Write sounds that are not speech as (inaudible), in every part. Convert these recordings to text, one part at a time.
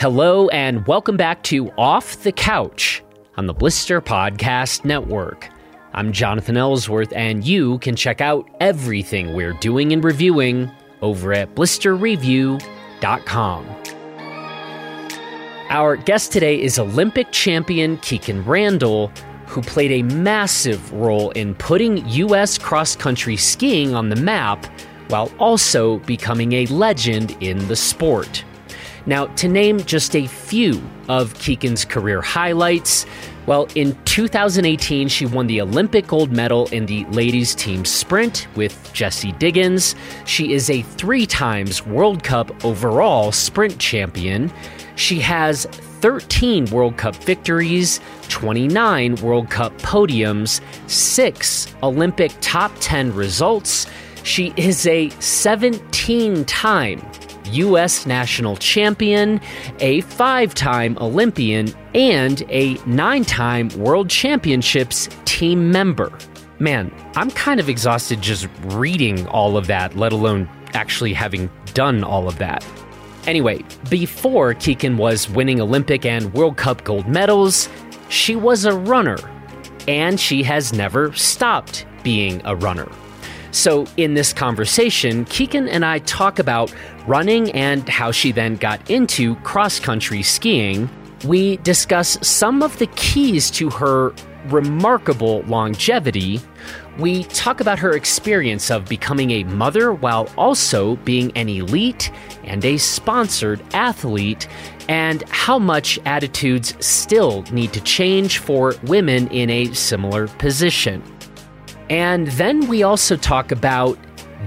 Hello, and welcome back to Off the Couch on the Blister Podcast Network. I'm Jonathan Ellsworth, and you can check out everything we're doing and reviewing over at blisterreview.com. Our guest today is Olympic champion Kikkan Randall, who played a massive role in putting U.S. cross country skiing on the map while also becoming a legend in the sport. Now, to name just a few of Kikkan's career highlights, well, in 2018, she won the Olympic gold medal in the ladies team sprint with Jessie Diggins. She is a three times World Cup overall sprint champion. She has 13 World Cup victories, 29 World Cup podiums, six Olympic top 10 results. She is a 17 time U.S. national champion, a five time Olympian, and a nine time World Championships team member. Man, I'm kind of exhausted just reading all of that, let alone actually having done all of that. Anyway, before Kikkan was winning Olympic and World Cup gold medals, she was a runner, and she has never stopped being a runner. So, in this conversation, Kikkan and I talk about running and how she then got into cross country skiing. We discuss some of the keys to her remarkable longevity. We talk about her experience of becoming a mother while also being an elite and a sponsored athlete, and how much attitudes still need to change for women in a similar position. And then we also talk about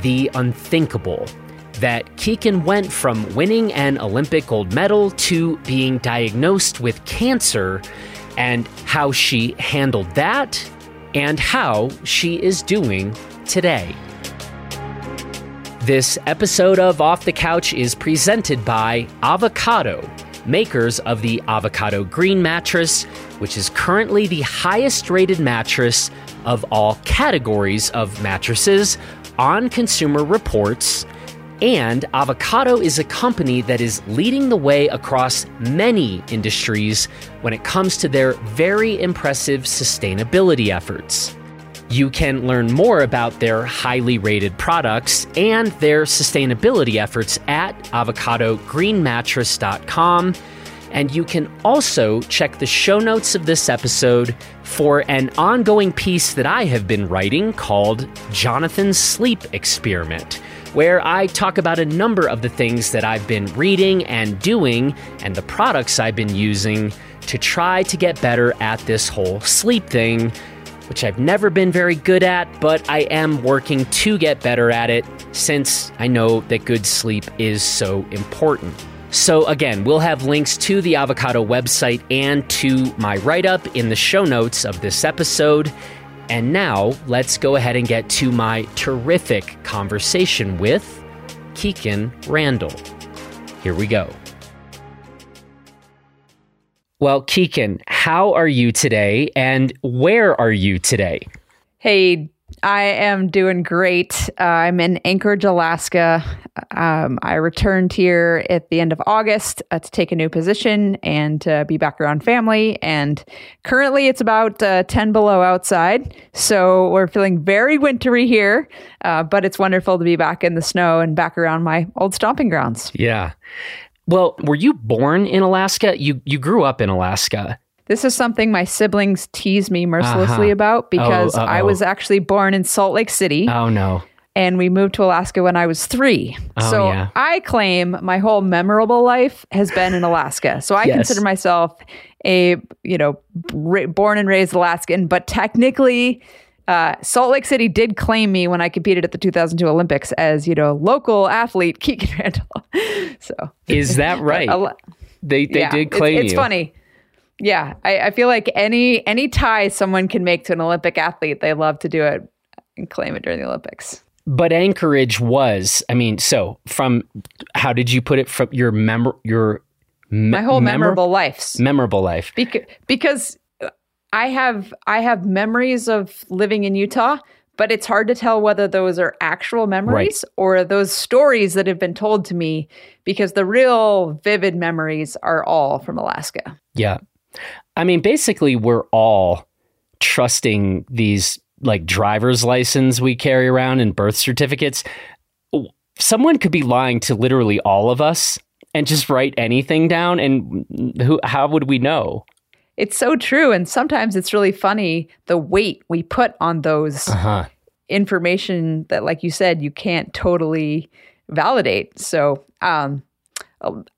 the unthinkable that Kikkan went from winning an Olympic gold medal to being diagnosed with cancer and how she handled that and how she is doing today. This episode of Off the Couch is presented by Avocado, makers of the Avocado Green mattress, which is currently the highest rated mattress of all categories of mattresses on Consumer Reports. And Avocado is a company that is leading the way across many industries when it comes to their very impressive sustainability efforts. You can learn more about their highly rated products and their sustainability efforts at avocadogreenmattress.com. And you can also check the show notes of this episode for an ongoing piece that I have been writing called Jonathan's Sleep Experiment, where I talk about a number of the things that I've been reading and doing and the products I've been using to try to get better at this whole sleep thing, which I've never been very good at, but I am working to get better at it since I know that good sleep is so important. So, again, we'll have links to the Avocado website and to my write up in the show notes of this episode. And now, let's go ahead and get to my terrific conversation with Kikkan Randall. Here we go. Well, Kikkan, how are you today and where are you today? Hey, I am doing great. Uh, I'm in Anchorage, Alaska. Um, I returned here at the end of August uh, to take a new position and uh, be back around family. And currently it's about uh, 10 below outside. So we're feeling very wintry here, uh, but it's wonderful to be back in the snow and back around my old stomping grounds. Yeah. Well, were you born in Alaska? You you grew up in Alaska. This is something my siblings tease me mercilessly uh-huh. about because oh, I was actually born in Salt Lake City. Oh no. And we moved to Alaska when I was three. Oh, so yeah. I claim my whole memorable life has been in Alaska. So I (laughs) yes. consider myself a, you know, born and raised Alaskan, but technically uh, Salt Lake City did claim me when I competed at the 2002 Olympics as, you know, local athlete (laughs) Kikkan Randall. (laughs) so is that right? they they yeah, did claim it's, it's you. funny. Yeah, I, I feel like any any tie someone can make to an Olympic athlete, they love to do it and claim it during the Olympics. But Anchorage was, I mean, so from how did you put it from your mem your me- my whole memorable life memorable life because because I have I have memories of living in Utah, but it's hard to tell whether those are actual memories right. or those stories that have been told to me because the real vivid memories are all from Alaska. Yeah. I mean, basically, we're all trusting these like driver's license we carry around and birth certificates. Someone could be lying to literally all of us and just write anything down and who how would we know? It's so true and sometimes it's really funny the weight we put on those uh-huh. information that like you said you can't totally validate. So, um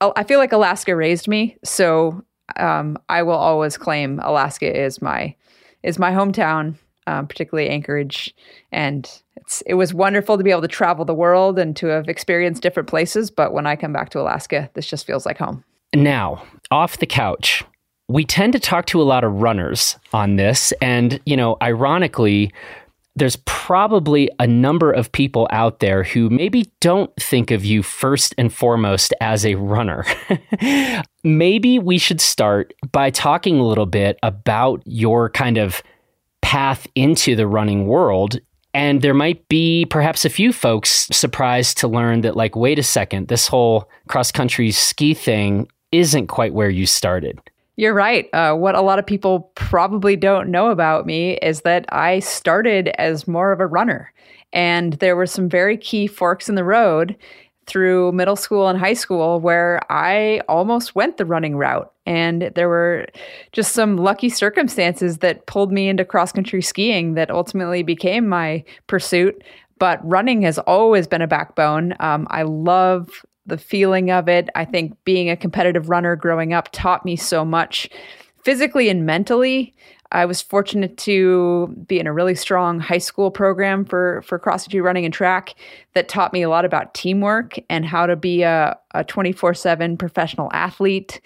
I feel like Alaska raised me, so um, I will always claim Alaska is my is my hometown, um, particularly Anchorage, and it's it was wonderful to be able to travel the world and to have experienced different places. But when I come back to Alaska, this just feels like home. Now, off the couch, we tend to talk to a lot of runners on this, and you know, ironically there's probably a number of people out there who maybe don't think of you first and foremost as a runner. (laughs) maybe we should start by talking a little bit about your kind of path into the running world. And there might be perhaps a few folks surprised to learn that, like, wait a second, this whole cross country ski thing isn't quite where you started. You're right. Uh, what a lot of people probably don't know about me is that I started as more of a runner. And there were some very key forks in the road through middle school and high school where I almost went the running route. And there were just some lucky circumstances that pulled me into cross country skiing that ultimately became my pursuit. But running has always been a backbone. Um, I love the feeling of it. I think being a competitive runner growing up taught me so much physically and mentally. I was fortunate to be in a really strong high school program for for cross country running and track that taught me a lot about teamwork and how to be a, a 24/7 professional athlete.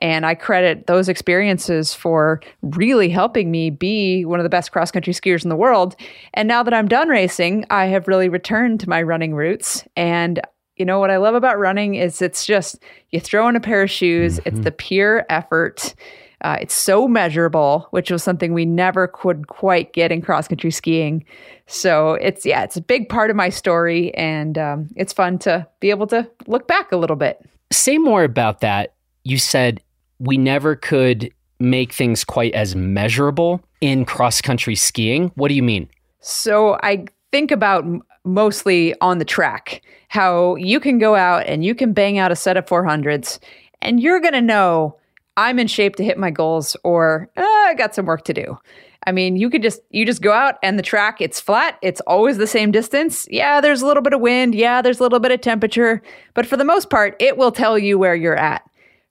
And I credit those experiences for really helping me be one of the best cross country skiers in the world. And now that I'm done racing, I have really returned to my running roots and you know what I love about running is it's just you throw in a pair of shoes, mm-hmm. it's the pure effort. Uh, it's so measurable, which was something we never could quite get in cross country skiing. So it's yeah, it's a big part of my story, and um, it's fun to be able to look back a little bit. Say more about that. You said we never could make things quite as measurable in cross country skiing. What do you mean? So I think about mostly on the track how you can go out and you can bang out a set of 400s and you're going to know I'm in shape to hit my goals or oh, I got some work to do. I mean, you could just you just go out and the track it's flat, it's always the same distance. Yeah, there's a little bit of wind, yeah, there's a little bit of temperature, but for the most part, it will tell you where you're at.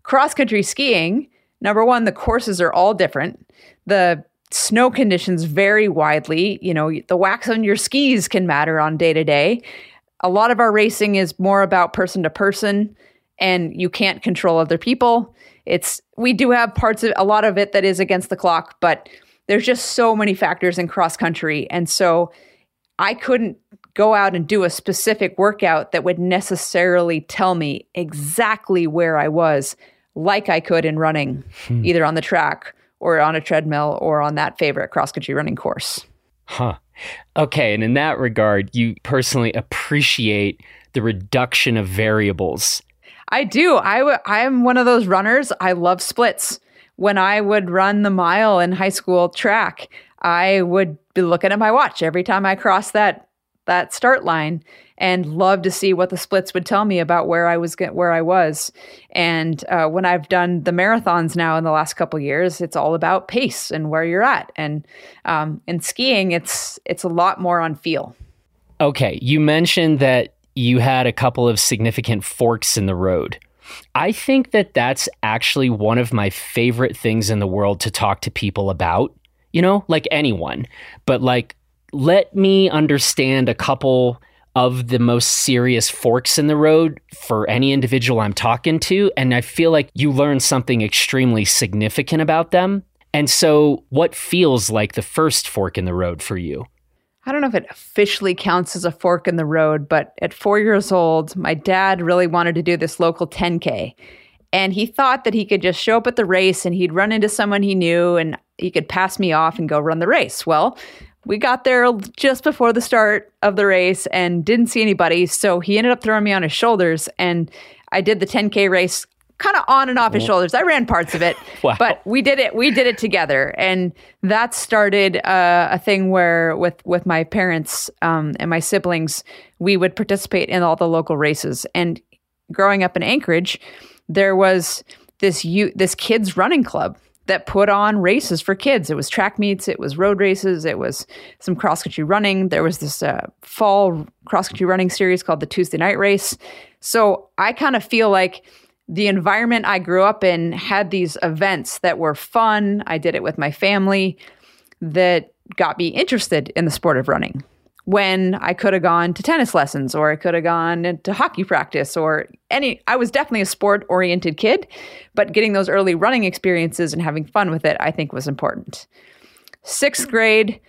Cross country skiing, number 1, the courses are all different. The snow conditions vary widely. You know, the wax on your skis can matter on day to day. A lot of our racing is more about person to person, and you can't control other people. It's we do have parts of a lot of it that is against the clock, but there's just so many factors in cross country, and so I couldn't go out and do a specific workout that would necessarily tell me exactly where I was, like I could in running, hmm. either on the track or on a treadmill or on that favorite cross country running course. Huh. Okay. And in that regard, you personally appreciate the reduction of variables. I do. I w- I'm one of those runners. I love splits. When I would run the mile in high school track, I would be looking at my watch every time I crossed that that start line and love to see what the splits would tell me about where I was where I was. And uh, when I've done the marathons now in the last couple years, it's all about pace and where you're at. And um, in skiing, it's it's a lot more on feel. Okay, you mentioned that you had a couple of significant forks in the road. I think that that's actually one of my favorite things in the world to talk to people about. You know, like anyone, but like let me understand a couple of the most serious forks in the road for any individual I'm talking to. And I feel like you learn something extremely significant about them. And so, what feels like the first fork in the road for you? I don't know if it officially counts as a fork in the road, but at four years old, my dad really wanted to do this local 10K. And he thought that he could just show up at the race and he'd run into someone he knew and he could pass me off and go run the race. Well, we got there just before the start of the race and didn't see anybody. So he ended up throwing me on his shoulders and I did the 10K race kind of on and off his shoulders. I ran parts of it, (laughs) Wow. but we did it. We did it together, and that started uh, a thing where with with my parents um, and my siblings, we would participate in all the local races. And growing up in Anchorage, there was this you this kids running club that put on races for kids. It was track meets, it was road races, it was some cross country running. There was this uh, fall cross country running series called the Tuesday Night Race. So I kind of feel like the environment I grew up in had these events that were fun. I did it with my family that got me interested in the sport of running. When I could have gone to tennis lessons or I could have gone to hockey practice or any, I was definitely a sport oriented kid, but getting those early running experiences and having fun with it, I think was important. Sixth grade,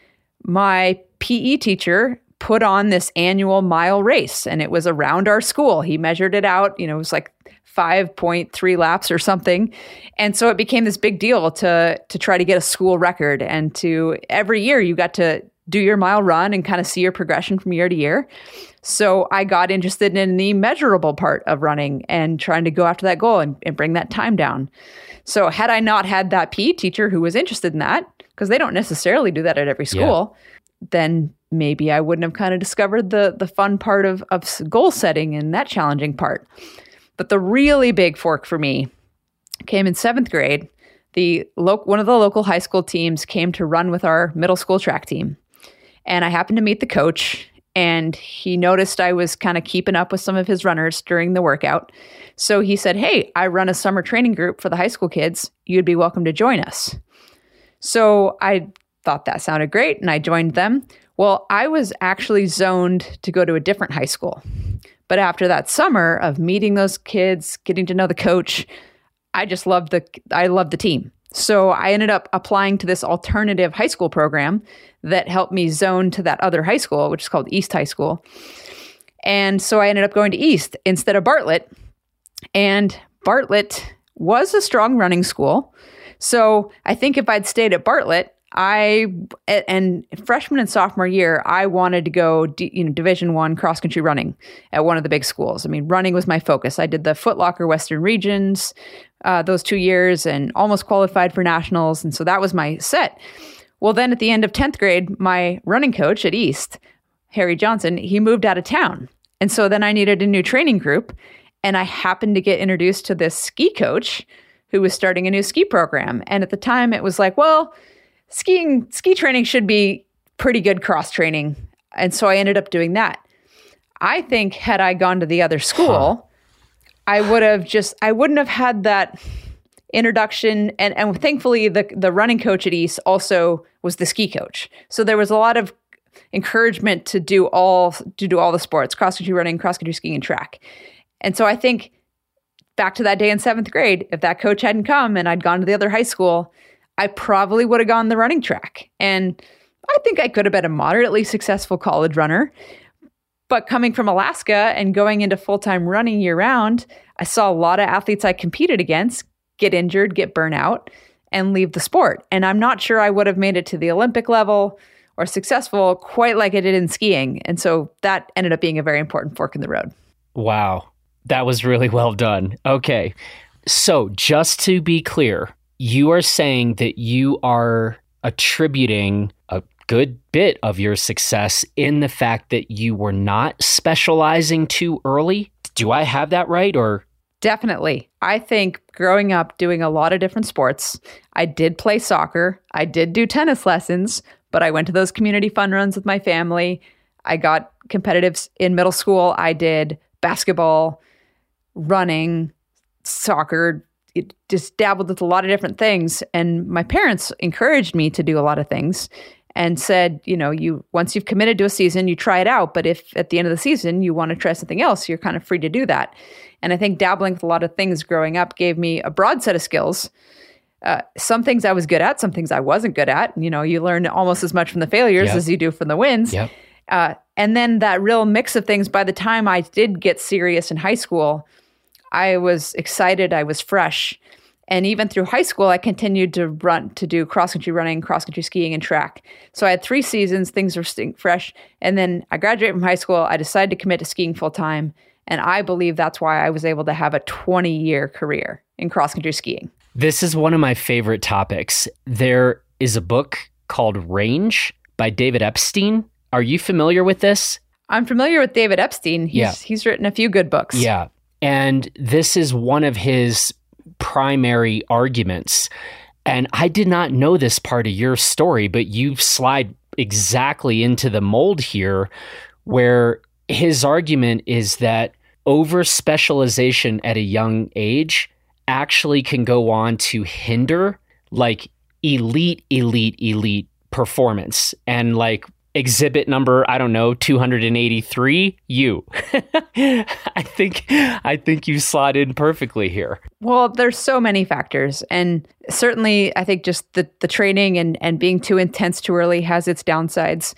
my PE teacher put on this annual mile race and it was around our school. He measured it out, you know, it was like 5.3 laps or something. And so it became this big deal to to try to get a school record and to every year you got to do your mile run and kind of see your progression from year to year. So I got interested in the measurable part of running and trying to go after that goal and, and bring that time down. So had I not had that PE teacher who was interested in that, because they don't necessarily do that at every school, then maybe I wouldn't have kind of discovered the the fun part of of goal setting and that challenging part. But the really big fork for me came in seventh grade. The lo- one of the local high school teams came to run with our middle school track team, and I happened to meet the coach. And he noticed I was kind of keeping up with some of his runners during the workout. So he said, Hey, I run a summer training group for the high school kids. You'd be welcome to join us. So I thought that sounded great and I joined them. Well, I was actually zoned to go to a different high school. But after that summer of meeting those kids, getting to know the coach, I just loved the I loved the team. So I ended up applying to this alternative high school program that helped me zone to that other high school, which is called East High School. And so I ended up going to East instead of Bartlett. And Bartlett was a strong running school. So I think if I'd stayed at Bartlett, I and freshman and sophomore year, I wanted to go, D, you know, Division One cross country running at one of the big schools. I mean, running was my focus. I did the Footlocker Western Regions uh, those two years and almost qualified for nationals, and so that was my set. Well, then at the end of tenth grade, my running coach at East, Harry Johnson, he moved out of town, and so then I needed a new training group, and I happened to get introduced to this ski coach who was starting a new ski program, and at the time it was like, well skiing ski training should be pretty good cross training and so i ended up doing that. I think had i gone to the other school i would have just i wouldn't have had that introduction and and thankfully the the running coach at east also was the ski coach so there was a lot of encouragement to do all to do all the sports cross country running cross country skiing and track and so i think back to that day in seventh grade if that coach hadn't come and i'd gone to the other high school I probably would have gone the running track. And I think I could have been a moderately successful college runner. But coming from Alaska and going into full time running year round, I saw a lot of athletes I competed against get injured, get burnout, and leave the sport. And I'm not sure I would have made it to the Olympic level or successful quite like I did in skiing. And so that ended up being a very important fork in the road. Wow. That was really (laughs) well done. Okay. So, just to be clear, you are saying that you are attributing good bit of your success in the fact that you were not specializing too early. Do I have that right? Or Definitely. I think growing up doing a lot of different sports, I did play soccer, I did do tennis lessons, but I went to those community fun runs with my family. I got competitive in middle school. I did basketball, running, soccer, it just dabbled with a lot of different things and my parents encouraged me to do a lot of things and said you know you once you've committed to a season you try it out. But if at the end of the season you want to try something else you're kind of free to do that. And i think dabbling with a lot of things growing up gave me a broad set of skills. Uh, some things i was good at some things i wasn't good at. You know you learn almost as much from the failures Yep. as you do from the wins. Yep. uh, and then that real mix of things by the time i did get serious in high school I was excited, I was fresh, And even through high school, I continued to run, to do cross country running, cross country skiing, and track. So I had three seasons, things were fresh. And then I graduated from high school. I decided to commit to skiing full time. And I believe that's why I was able to have a 20 year career in cross country skiing. This is one of my favorite topics. There is a book called Range by David Epstein. Are you familiar with this? I'm familiar with David Epstein. He's, yeah. he's written a few good books. Yeah. And this is one of his primary arguments. And I did not know this part of your story, but you slide exactly into the mold here where his argument is that over specialization at a young age actually can go on to hinder like elite, elite, elite performance. And like exhibit number i don't know 283 you. (laughs) I think i think you slot in perfectly here. Well there's so many factors and certainly i think just the the training and and being too intense too early has its downsides.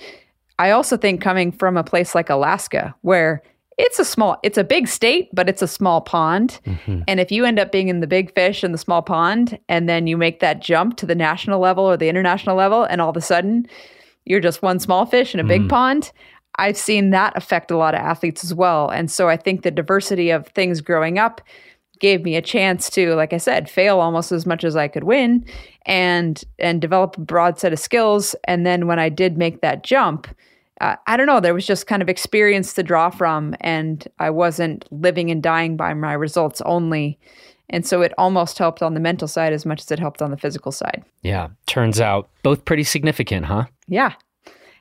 I also think coming from a place like alaska where it's a small it's a big state but it's a small pond. Mm-hmm. and if you end up being in the big fish in the small pond and then you make that jump to the national level or the international level and all of a sudden you're just one small fish in a big mm. pond. I've seen that affect a lot of athletes as well. And so I think the diversity of things growing up gave me a chance to like I said fail almost as much as I could win and and develop a broad set of skills and then when I did make that jump uh, I don't know there was just kind of experience to draw from and I wasn't living and dying by my results only and so it almost helped on the mental side as much as it helped on the physical side. Yeah, turns out both pretty significant, huh? Yeah.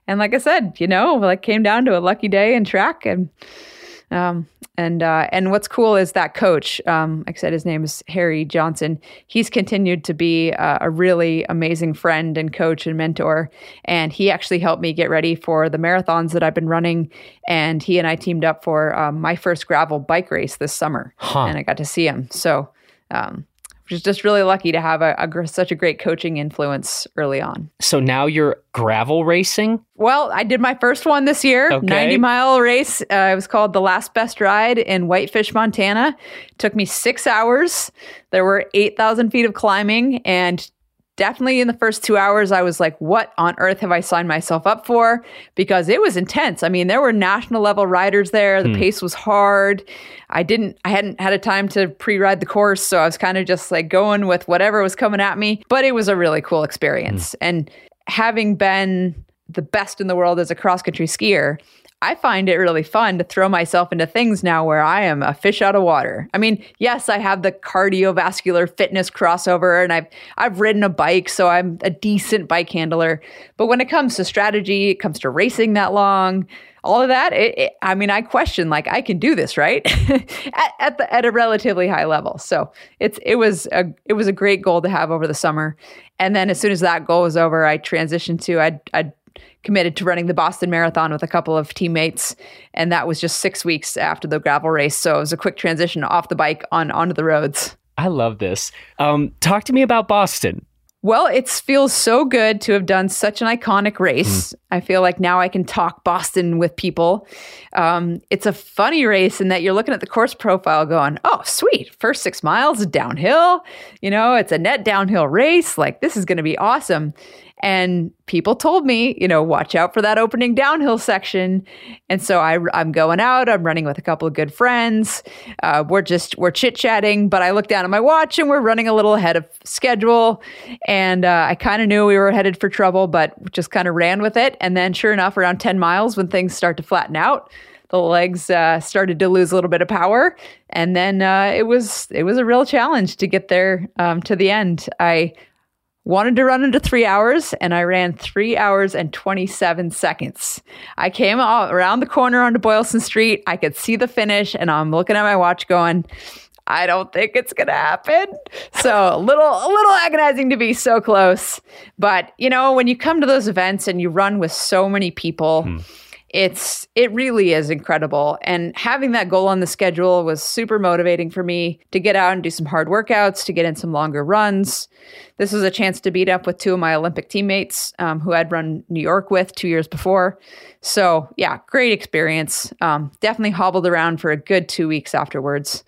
And like I said, you know, like came down to a lucky day in track and um, and uh, and what's cool is that coach, um, like I said, his name is Harry Johnson. He's continued to be uh, a really amazing friend and coach and mentor. And he actually helped me get ready for the marathons that I've been running. And he and I teamed up for um, my first gravel bike race this summer, huh. and I got to see him. So um, was just really lucky to have a, a, such a great coaching influence early on. So now you're gravel racing? Well, I did my first one this year, okay. 90 mile race. Uh, it was called the Last Best Ride in Whitefish, Montana. It took me six hours. There were 8,000 feet of climbing and definitely in the first two hours, I was like, what on earth have I signed myself up for? Because it was intense. I mean, there were national level riders there. The hmm. pace was hard. I didn't, I hadn't had a time to pre ride the course. So I was kind of just like going with whatever was coming at me. But it was a really cool experience. Hmm. And having been the best in the world as a cross country skier, I find it really fun to throw myself into things now where I am a fish out of water. I mean, yes, I have the cardiovascular fitness crossover and I've I've ridden a bike, so I'm a decent bike handler. But when it comes to strategy, it comes to racing that long, all of that, it, it, I mean, I question like I can do this, right? (laughs) at, at the at a relatively high level. So it's it was a it was a great goal to have over the summer. And then as soon as that goal was over, I transitioned to I'd, I'd committed to running the Boston Marathon with a couple of teammates, and that was just six weeks after the gravel race. So it was a quick transition off the bike on onto the roads. I love this. Um, talk to me about Boston. Well, it feels so good to have done such an iconic race. Mm. I feel like now I can talk Boston with people. Um, it's a funny race in that you're looking at the course profile going, oh, sweet. First six miles downhill. You know, it's a net downhill race. Like, this is going to be awesome. And people told me, you know, watch out for that opening downhill section. And so I, am going out. I'm running with a couple of good friends. Uh, we're just we're chit chatting. But I look down at my watch and we're running a little ahead of schedule. And uh, I kind of knew we were headed for trouble, but just kind of ran with it. And then, sure enough, around 10 miles, when things start to flatten out, the legs uh, started to lose a little bit of power, and then uh, it was it was a real challenge to get there um, to the end. I wanted to run into three hours and I ran three hours and 27 seconds. I came around the corner onto Boylston Street. I could see the finish and I'm looking at my watch going, I don't think it's gonna happen. So a little a little agonizing to be so close. But you know, when you come to those events and you run with so many people, hmm it's it really is incredible. And having that goal on the schedule was super motivating for me to get out and do some hard workouts to get in some longer runs. This was a chance to beat up with two of my olympic teammates um, who i'd run new york with two years before. So yeah great experience. Um, definitely hobbled around for a good two weeks afterwards.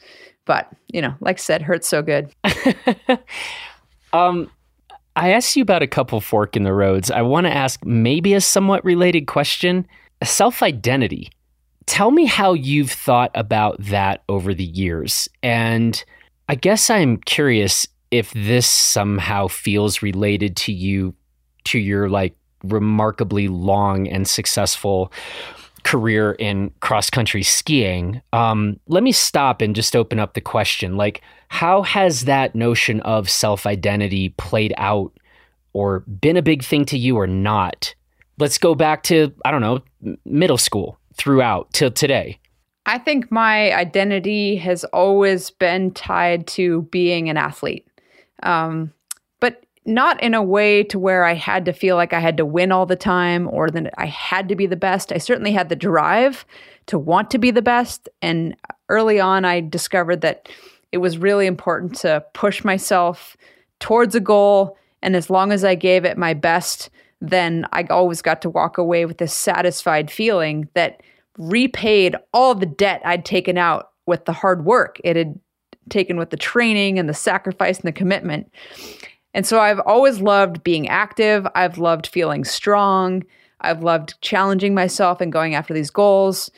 But, you know, like I said, hurts so good. (laughs) um, I asked you about a couple fork in the roads. I want to ask maybe a somewhat related question self identity. Tell me how you've thought about that over the years. And I guess I'm curious if this somehow feels related to you, to your like remarkably long and successful career in cross country skiing. Um, let me stop and just open up the question like, how has that notion of self identity played out or been a big thing to you or not? Let's go back to, I don't know, middle school throughout till today. I think my identity has always been tied to being an athlete. Um, but not in a way to where I had to feel like I had to win all the time or that I had to be the best. I certainly had the drive to want to be the best. And early on, I discovered that it was really important to push myself towards a goal. And as long as I gave it my best, then I always got to walk away with this satisfied feeling that repaid all the debt I'd taken out with the hard work it had taken with the training and the sacrifice and the commitment. And so I've always loved being active. I've loved feeling strong. I've loved challenging myself and going after these goals.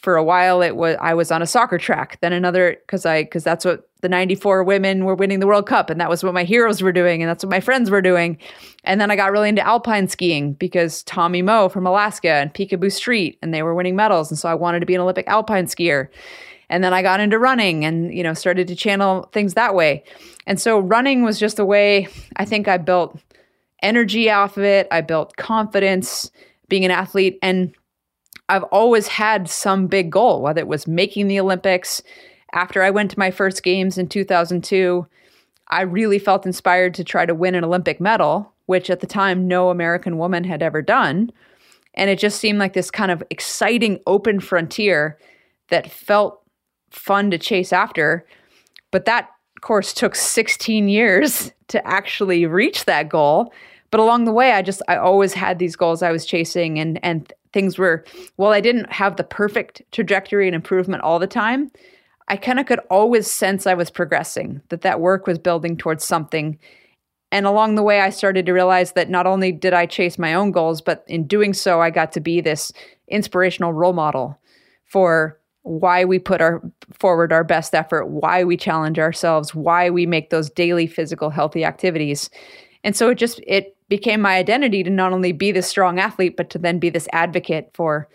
For a while it was I was on a soccer track, then another cuz I cuz that's what the 94 women were winning the World Cup and that was what my heroes were doing and that's what my friends were doing. And then I got really into alpine skiing because Tommy Moe from Alaska and Picabo Street and they were winning medals and so I wanted to be an Olympic alpine skier. And then I got into running and, you know, started to channel things that way. And so running was just a way I think I built energy off of it. I built confidence being an athlete. And I've always had some big goal, whether it was making the Olympics. After I went to my first games in 2002, I really felt inspired to try to win an Olympic medal, which at the time no American woman had ever done. And it just seemed like this kind of exciting open frontier that felt fun to chase after. But that course took 16 years (laughs) to actually reach that goal. But along the way, I just I always had these goals I was chasing and and things were well, I didn't have the perfect trajectory and improvement all the time. I kind of could always sense I was progressing, that that work was building towards something. And along the way, I started to realize that not only did I chase my own goals, but in doing so, I got to be this inspirational role model for why we put our forward our best effort, why we challenge ourselves, why we make those daily physical healthy activities. And so it just it became my identity to not only be this strong athlete but to then be this advocate for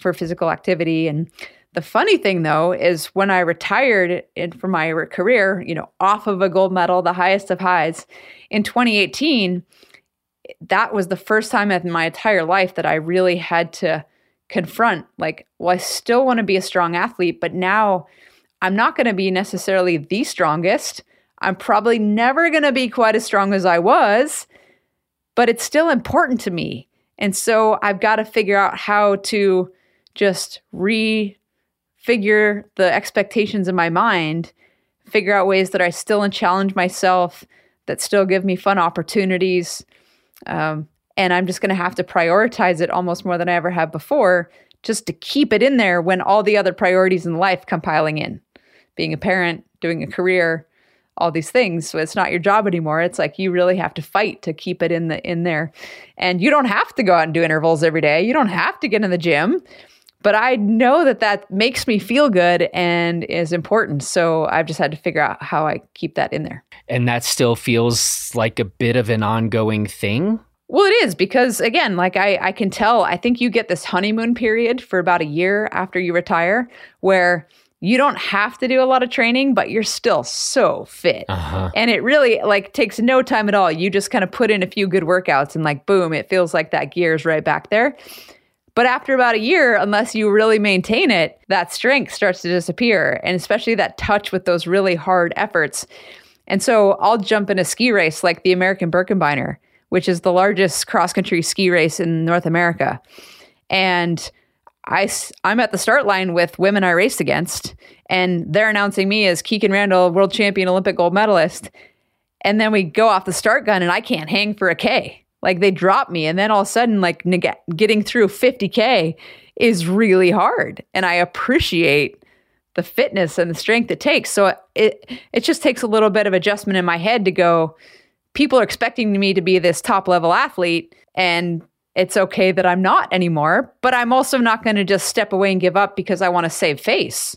for physical activity and the funny thing though is when I retired in, from my career, you know, off of a gold medal, the highest of highs in 2018, that was the first time in my entire life that I really had to confront like, well, I still want to be a strong athlete, but now I'm not going to be necessarily the strongest. I'm probably never going to be quite as strong as I was, but it's still important to me. And so I've got to figure out how to just refigure the expectations in my mind, figure out ways that I still challenge myself, that still give me fun opportunities, um, and I'm just going to have to prioritize it almost more than I ever have before just to keep it in there when all the other priorities in life come piling in. Being a parent, doing a career, all these things. So it's not your job anymore. It's like you really have to fight to keep it in the in there. And you don't have to go out and do intervals every day. You don't have to get in the gym. But I know that that makes me feel good and is important. So I've just had to figure out how I keep that in there. And that still feels like a bit of an ongoing thing well, it is because again, like I, I can tell, I think you get this honeymoon period for about a year after you retire where you don't have to do a lot of training, but you're still so fit. Uh-huh. And it really like takes no time at all. You just kind of put in a few good workouts and like boom, it feels like that gear's right back there. But after about a year, unless you really maintain it, that strength starts to disappear. And especially that touch with those really hard efforts. And so I'll jump in a ski race like the American Birkebeiner which is the largest cross country ski race in North America. And I, I'm at the start line with women I raced against, and they're announcing me as Kikkan Randall, world champion, Olympic gold medalist. And then we go off the start gun, and I can't hang for a K. Like they drop me, and then all of a sudden, like getting through 50K is really hard. And I appreciate the fitness and the strength it takes. So it it just takes a little bit of adjustment in my head to go people are expecting me to be this top level athlete and it's okay that I'm not anymore, but I'm also not going to just step away and give up because I want to save face.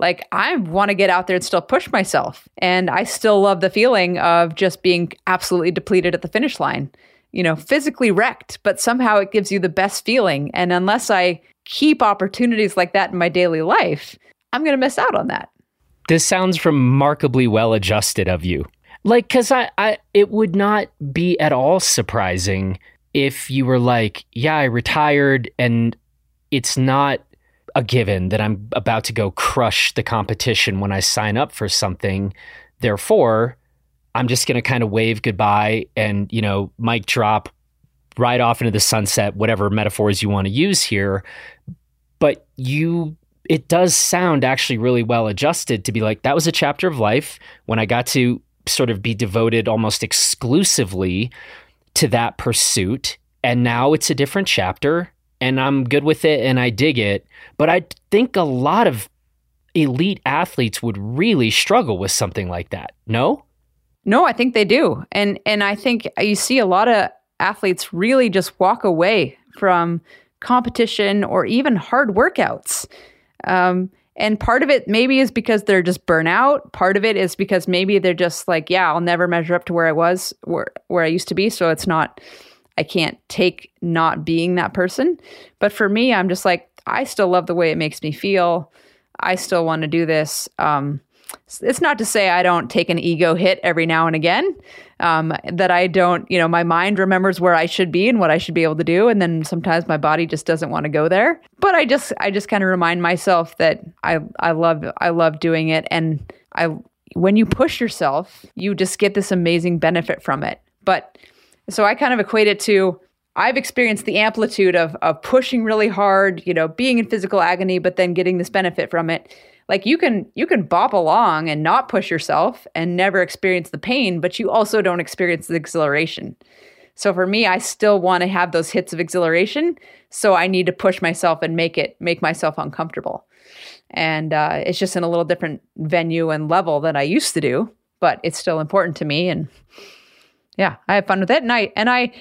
Like I want to get out there and still push myself. And I still love the feeling of just being absolutely depleted at the finish line. You know, physically wrecked, but somehow it gives you the best feeling. And unless I keep opportunities like that in my daily life, I'm going to miss out on that. This sounds remarkably well adjusted of you. Like, cause I, I, it would not be at all surprising if you were like, yeah, I retired and it's not a given that I'm about to go crush the competition when I sign up for something. Therefore, I'm just going to kind of wave goodbye and, you know, mic drop right off into the sunset, whatever metaphors you want to use here. But you, it does sound actually really well adjusted to be like, that was a chapter of life when I got to sort of be devoted almost exclusively to that pursuit. And now it's a different chapter and I'm good with it and I dig it. But I think a lot of elite athletes would really struggle with something like that. No? No, I think they do. And and I think you see a lot of athletes really just walk away from competition or even hard workouts. Um, and part of it maybe is because they're just burnout. Part of it is because maybe they're just like, yeah, I'll never measure up to where I was, where where I used to be. So it's not I can't take not being that person. But for me, I'm just like, I still love the way it makes me feel. I still want to do this. Um, it's not to say I don't take an ego hit every now and again. Um, that I don't, you know, my mind remembers where I should be and what I should be able to do, and then sometimes my body just doesn't want to go there. But I just, I just kind of remind myself that I, I love, I love doing it, and I, when you push yourself, you just get this amazing benefit from it. But so I kind of equate it to I've experienced the amplitude of of pushing really hard, you know, being in physical agony, but then getting this benefit from it. Like you can you can bop along and not push yourself and never experience the pain, but you also don't experience the exhilaration. So for me, I still want to have those hits of exhilaration. So I need to push myself and make it make myself uncomfortable. And uh, it's just in a little different venue and level than I used to do, but it's still important to me. And yeah, I have fun with it. And I, and I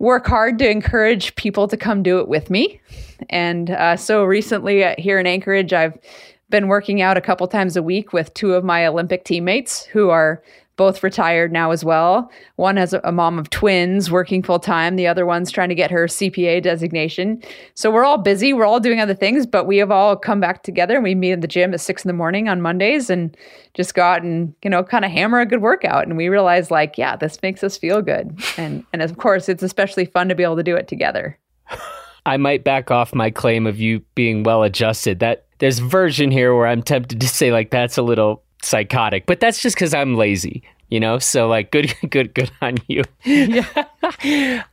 work hard to encourage people to come do it with me. And uh, so recently uh, here in Anchorage, I've been working out a couple times a week with two of my Olympic teammates who are both retired now as well. One has a mom of twins working full time. The other one's trying to get her CPA designation. So we're all busy. We're all doing other things, but we have all come back together and we meet in the gym at six in the morning on Mondays and just go out and, you know, kind of hammer a good workout. And we realize like, yeah, this makes us feel good. And and of course it's especially fun to be able to do it together. I might back off my claim of you being well adjusted. That there's version here where I'm tempted to say like that's a little psychotic, but that's just because I'm lazy, you know? So, like, good, (laughs) good, good on you. Yeah.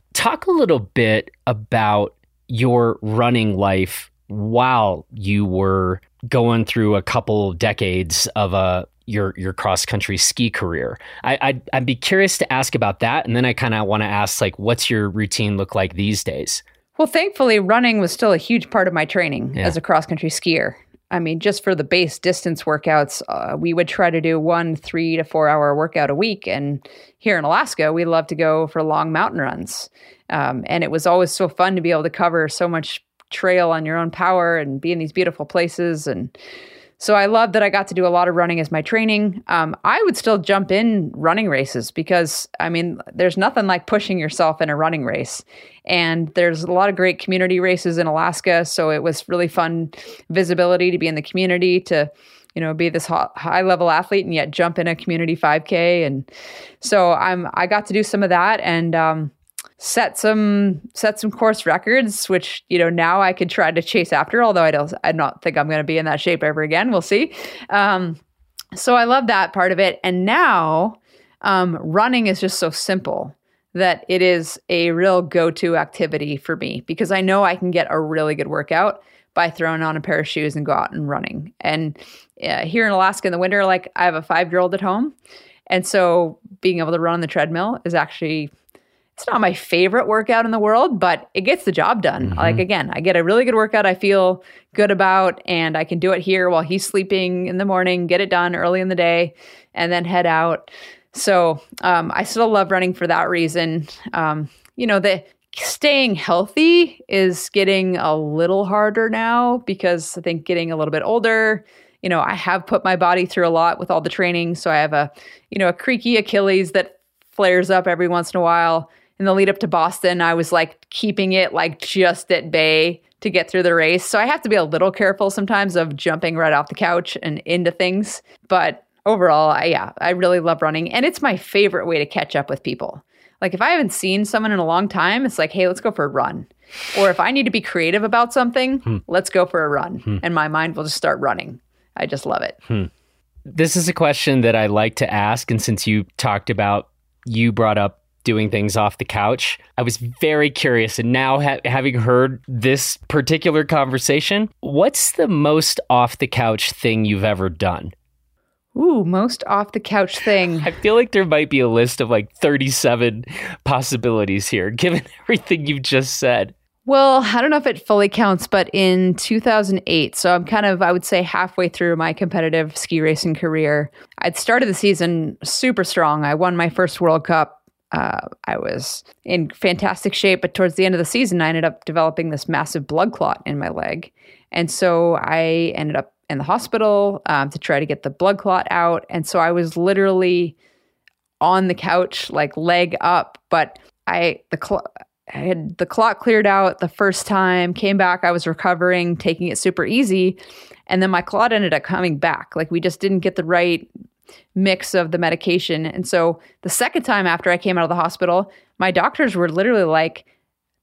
(laughs) Talk a little bit about your running life while you were going through a couple decades of a your your cross country ski career. I I'd, I'd be curious to ask about that, and then I kind of want to ask like, what's your routine look like these days? Well, thankfully, running was still a huge part of my training yeah. as a cross country skier. I mean, just for the base distance workouts, uh, we would try to do one three to four hour workout a week. And here in Alaska, we love to go for long mountain runs. Um, and it was always so fun to be able to cover so much trail on your own power and be in these beautiful places. And so I love that I got to do a lot of running as my training. Um, I would still jump in running races because, I mean, there's nothing like pushing yourself in a running race. And there's a lot of great community races in Alaska. So it was really fun visibility to be in the community, to, you know, be this high level athlete and yet jump in a community 5K. And so I'm, I got to do some of that. And, um, set some set some course records which you know now i could try to chase after although i don't i don't think i'm going to be in that shape ever again. We'll see. Um, so i love that part of it. And now um, running is just so simple that it is a real go-to activity for me because i know i can get a really good workout by throwing on a pair of shoes and go out and running. And uh, here in alaska in the winter like i have a five year old at home. And so being able to run on the treadmill is actually it's not my favorite workout in the world, but it gets the job done. Mm-hmm. Like again, I get a really good workout I feel good about and I can do it here while he's sleeping in the morning, get it done early in the day and then head out. So, um, I still love running for that reason. Um, you know, the staying healthy is getting a little harder now because I think getting a little bit older, you know, I have put my body through a lot with all the training. So I have a, you know, a creaky Achilles that flares up every once in a while. In the lead up to Boston, I was like keeping it like just at bay to get through the race. So I have to be a little careful sometimes of jumping right off the couch and into things. But overall, I, yeah, I really love running. And it's my favorite way to catch up with people. Like if I haven't seen someone in a long time, it's like, hey, let's go for a run. Or if I need to be creative about something, hmm. let's go for a run. Hmm. And my mind will just start running. I just love it. Hmm. This is a question that I like to ask. And since you talked about, you brought up doing things off the couch. I was very curious. And now, ha- having heard this particular conversation, what's the most off the couch thing you've ever done? Ooh, most off the couch thing. (laughs) I feel like there might be a list of like 37 possibilities here, (laughs) given everything you've just said. Well, I don't know if it fully counts, but in 2008, so I'm kind of, I would say, halfway through my competitive ski racing career, I'd started the season super strong. I won my first World Cup. Uh, I was in fantastic shape, but towards the end of the season, I ended up developing this massive blood clot in my leg. And so I ended up in the hospital um, to try to get the blood clot out. And so I was literally on the couch, like leg up, but I, the cl- I had the clot cleared out the first time, came back, I was recovering, taking it super easy. And then my clot ended up coming back. Like we just didn't get the right mix of the medication. And so the second time after I came out of the hospital, my doctors were literally like,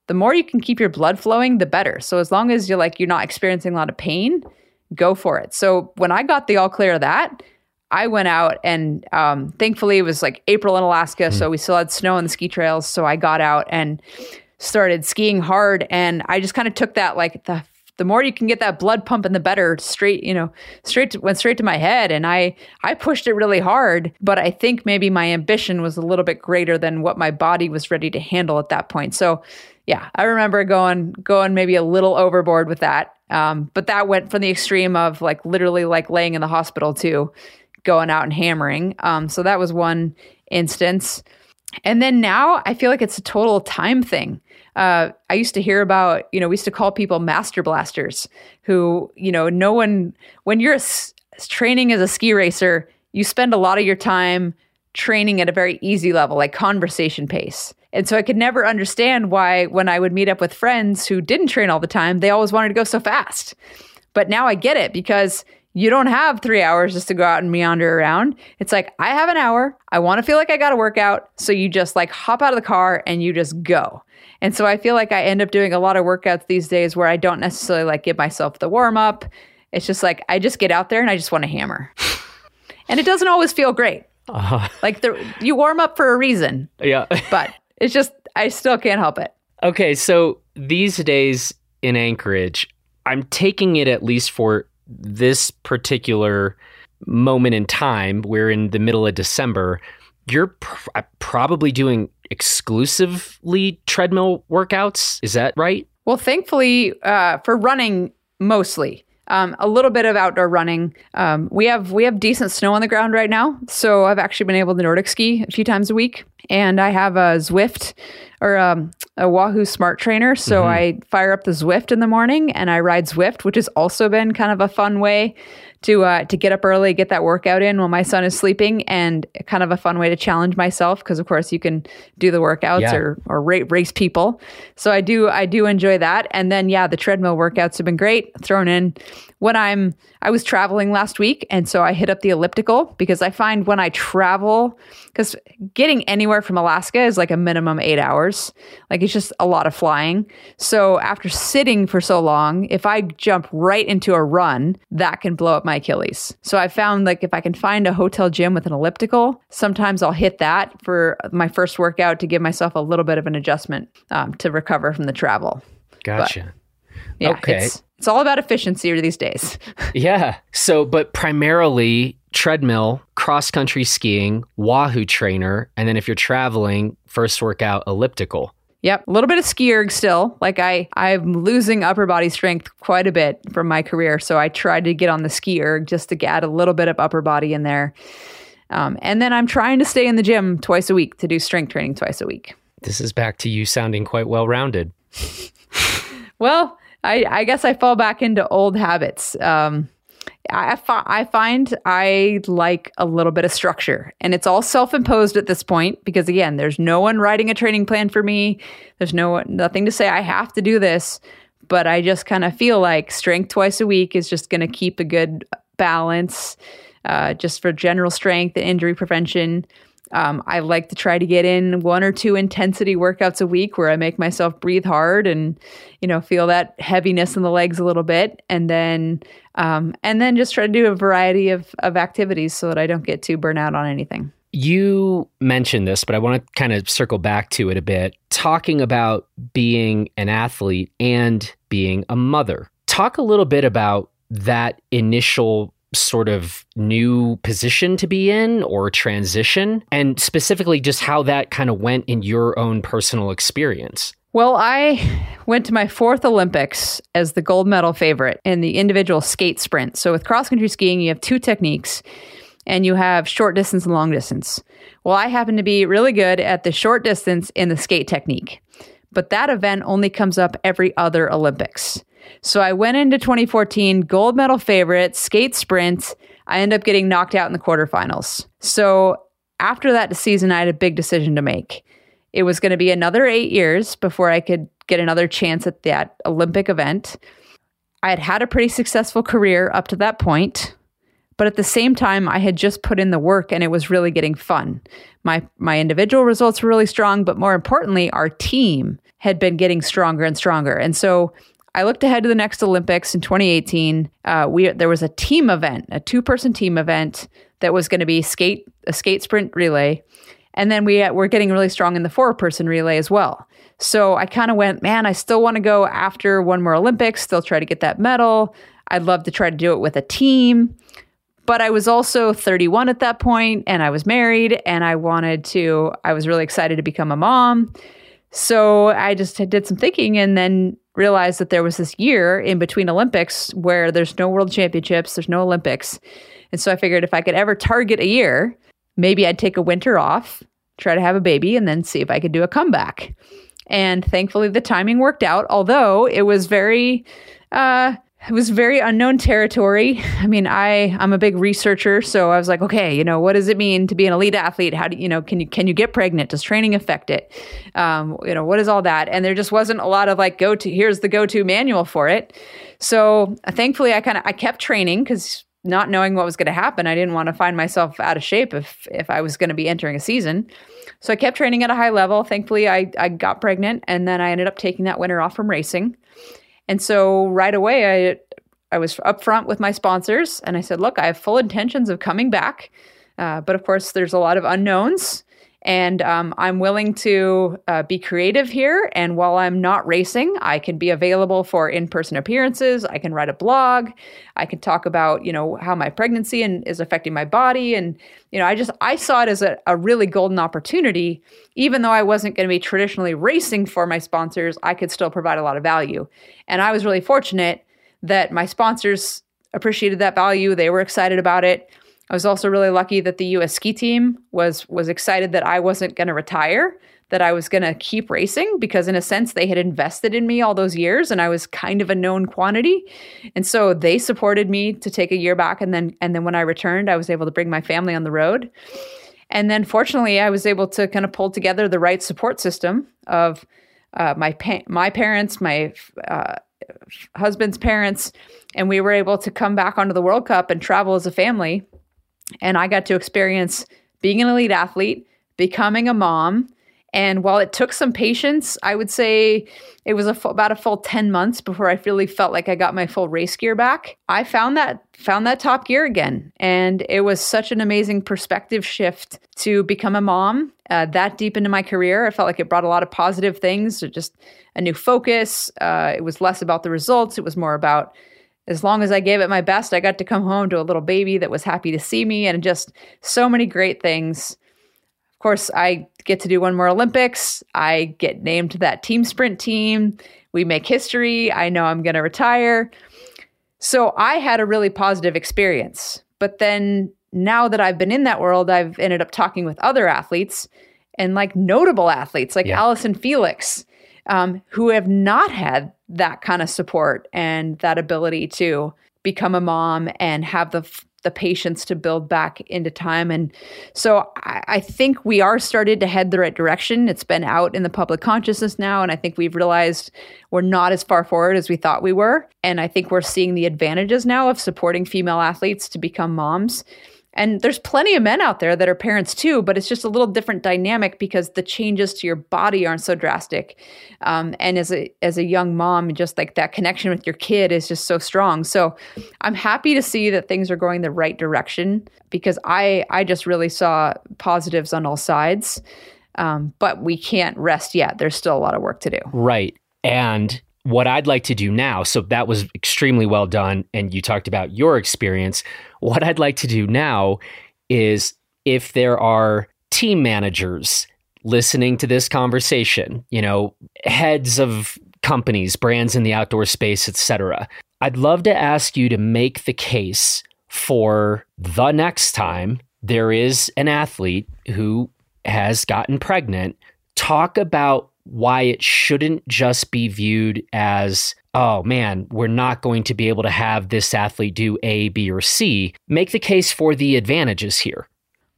the more you can keep your blood flowing, the better. So as long as you're like you're not experiencing a lot of pain, go for it. So when I got the all clear of that, I went out and um, thankfully it was like April in Alaska, mm. so we still had snow on the ski trails. So I got out and started skiing hard, and I just kind of took that like the the more you can get that blood pumping, the better. Straight, you know, straight to, went straight to my head, and I I pushed it really hard. But I think maybe my ambition was a little bit greater than what my body was ready to handle at that point. So, yeah, I remember going going maybe a little overboard with that. Um, but that went from the extreme of like literally like laying in the hospital to going out and hammering. Um, so that was one instance. And then now I feel like it's a total time thing. Uh, I used to hear about, you know, we used to call people master blasters who, you know, no one, when you're training as a ski racer, you spend a lot of your time training at a very easy level, like conversation pace. And so I could never understand why, when I would meet up with friends who didn't train all the time, they always wanted to go so fast. But now I get it because you don't have three hours just to go out and meander around. It's like, I have an hour. I want to feel like I got to work out. So you just like hop out of the car and you just go. And so I feel like I end up doing a lot of workouts these days where I don't necessarily like give myself the warm up. It's just like I just get out there and I just want to hammer. (laughs) and it doesn't always feel great. Uh-huh. Like the, you warm up for a reason. Yeah. (laughs) but it's just, I still can't help it. Okay. So these days in Anchorage, I'm taking it at least for this particular moment in time, we're in the middle of December, you're pr- uh, probably doing exclusively treadmill workouts. Is that right? Well, thankfully, uh, for running mostly. Um, a little bit of outdoor running. Um, we have we have decent snow on the ground right now, so I've actually been able to Nordic ski a few times a week, and I have a Zwift or um, a Wahoo Smart Trainer. So mm-hmm. I fire up the Zwift in the morning and I ride Zwift, which has also been kind of a fun way to uh, to get up early, get that workout in while my son is sleeping, and kind of a fun way to challenge myself because of course you can do the workouts yeah. or or race people. So I do I do enjoy that, and then yeah, the treadmill workouts have been great. Thrown in when I'm I was traveling last week, and so I hit up the elliptical because I find when I travel, because getting anywhere from Alaska is like a minimum eight hours, like it's just a lot of flying. So after sitting for so long, if I jump right into a run, that can blow up my Achilles. So I found like if I can find a hotel gym with an elliptical, sometimes I'll hit that for my first workout to give myself a little bit of an adjustment um, to recover from the travel. Gotcha. But, yeah, okay. It's, it's all about efficiency these days. (laughs) yeah. So, but primarily treadmill, cross country skiing, Wahoo trainer, and then if you're traveling, first workout elliptical. Yep, a little bit of ski erg still. Like I, I'm losing upper body strength quite a bit from my career, so I tried to get on the ski erg just to add a little bit of upper body in there. Um, and then I'm trying to stay in the gym twice a week to do strength training twice a week. This is back to you sounding quite well rounded. well, I, I, guess I fall back into old habits. Um, I, I find I like a little bit of structure and it's all self-imposed at this point because again, there's no one writing a training plan for me. There's no nothing to say I have to do this, but I just kind of feel like strength twice a week is just going to keep a good balance uh, just for general strength and injury prevention. Um, I like to try to get in one or two intensity workouts a week where I make myself breathe hard and, you know, feel that heaviness in the legs a little bit, and then, um, and then just try to do a variety of of activities so that I don't get too burnt out on anything. You mentioned this, but I want to kind of circle back to it a bit. Talking about being an athlete and being a mother. Talk a little bit about that initial sort of new position to be in or transition, and specifically just how that kind of went in your own personal experience? Well, I went to my fourth Olympics as the gold medal favorite in the individual skate sprint. So, with cross country skiing, you have two techniques and you have short distance and long distance. Well, I happen to be really good at the short distance in the skate technique, but that event only comes up every other Olympics. So I went into 2014 gold medal favorite, skate sprint. I end up getting knocked out in the quarterfinals. So after that season, I had a big decision to make. It was going to be another eight years before I could get another chance at that Olympic event. I had had a pretty successful career up to that point, but at the same time, I had just put in the work and it was really getting fun. My my individual results were really strong, but more importantly, our team had been getting stronger and stronger. And so I looked ahead to the next Olympics in 2018. Uh, we there was a team event, a two person team event that was going to be skate a skate sprint relay, and then we uh, were getting really strong in the four person relay as well. So I kind of went, man, I still want to go after one more Olympics, still try to get that medal. I'd love to try to do it with a team. But I was also 31 at that point and I was married and I wanted to, I was really excited to become a mom. So I just did some thinking and then realized that there was this year in between Olympics where there's no world championships, there's no Olympics. And so I figured if I could ever target a year, maybe I'd take a winter off, try to have a baby, and then see if I could do a comeback. And thankfully, the timing worked out, although it was very, uh, it was very unknown territory. I mean, I I'm a big researcher, so I was like, okay, you know, what does it mean to be an elite athlete? How do you know? Can you can you get pregnant? Does training affect it? Um, you know, what is all that? And there just wasn't a lot of like go to. Here's the go to manual for it. So uh, thankfully, I kind of I kept training because not knowing what was going to happen, I didn't want to find myself out of shape if if I was going to be entering a season. So I kept training at a high level. Thankfully, I I got pregnant, and then I ended up taking that winter off from racing. And so right away, I I was upfront with my sponsors, and I said, "Look, I have full intentions of coming back, uh, but of course, there's a lot of unknowns." And um, I'm willing to uh, be creative here. And while I'm not racing, I can be available for in-person appearances. I can write a blog. I can talk about, you know, how my pregnancy and is affecting my body. And you know, I just I saw it as a, a really golden opportunity. Even though I wasn't going to be traditionally racing for my sponsors, I could still provide a lot of value. And I was really fortunate that my sponsors appreciated that value. They were excited about it. I was also really lucky that the US ski team was was excited that I wasn't going to retire, that I was going to keep racing because in a sense they had invested in me all those years and I was kind of a known quantity. And so they supported me to take a year back and then and then when I returned I was able to bring my family on the road. And then fortunately I was able to kind of pull together the right support system of uh, my pa- my parents, my uh, husband's parents, and we were able to come back onto the World Cup and travel as a family and I got to experience being an elite athlete, becoming a mom. And while it took some patience, I would say it was a full, about a full 10 months before I really felt like I got my full race gear back. I found that found that top gear again. And it was such an amazing perspective shift to become a mom uh, that deep into my career. I felt like it brought a lot of positive things, just a new focus. Uh, it was less about the results, it was more about as long as I gave it my best, I got to come home to a little baby that was happy to see me and just so many great things. Of course, I get to do one more Olympics. I get named to that team sprint team. We make history. I know I'm going to retire. So I had a really positive experience. But then now that I've been in that world, I've ended up talking with other athletes and like notable athletes like yeah. Allyson Felix, um, who have not had that kind of support and that ability to become a mom and have the the patience to build back into time. And so I, I, think we are started to head the right direction. It's been out in the public consciousness now. And I think we've realized we're not as far forward as we thought we were. And I think we're seeing the advantages now of supporting female athletes to become moms. And there's plenty of men out there that are parents too, but it's just a little different dynamic because the changes to your body aren't so drastic. Um, and as a as a young mom, just like that connection with your kid is just so strong. So I'm happy to see that things are going the right direction because I I just really saw positives on all sides. Um, but we can't rest yet. There's still a lot of work to do. Right. And what I'd like to do now, so that was extremely well done. And you talked about your experience. What I'd like to do now is if there are team managers listening to this conversation, you know, heads of companies, brands in the outdoor space, etc. I'd love to ask you to make the case for the next time there is an athlete who has gotten pregnant, talk about why it shouldn't just be viewed as oh man, we're not going to be able to have this athlete do A, B, or C. Make the case for the advantages here.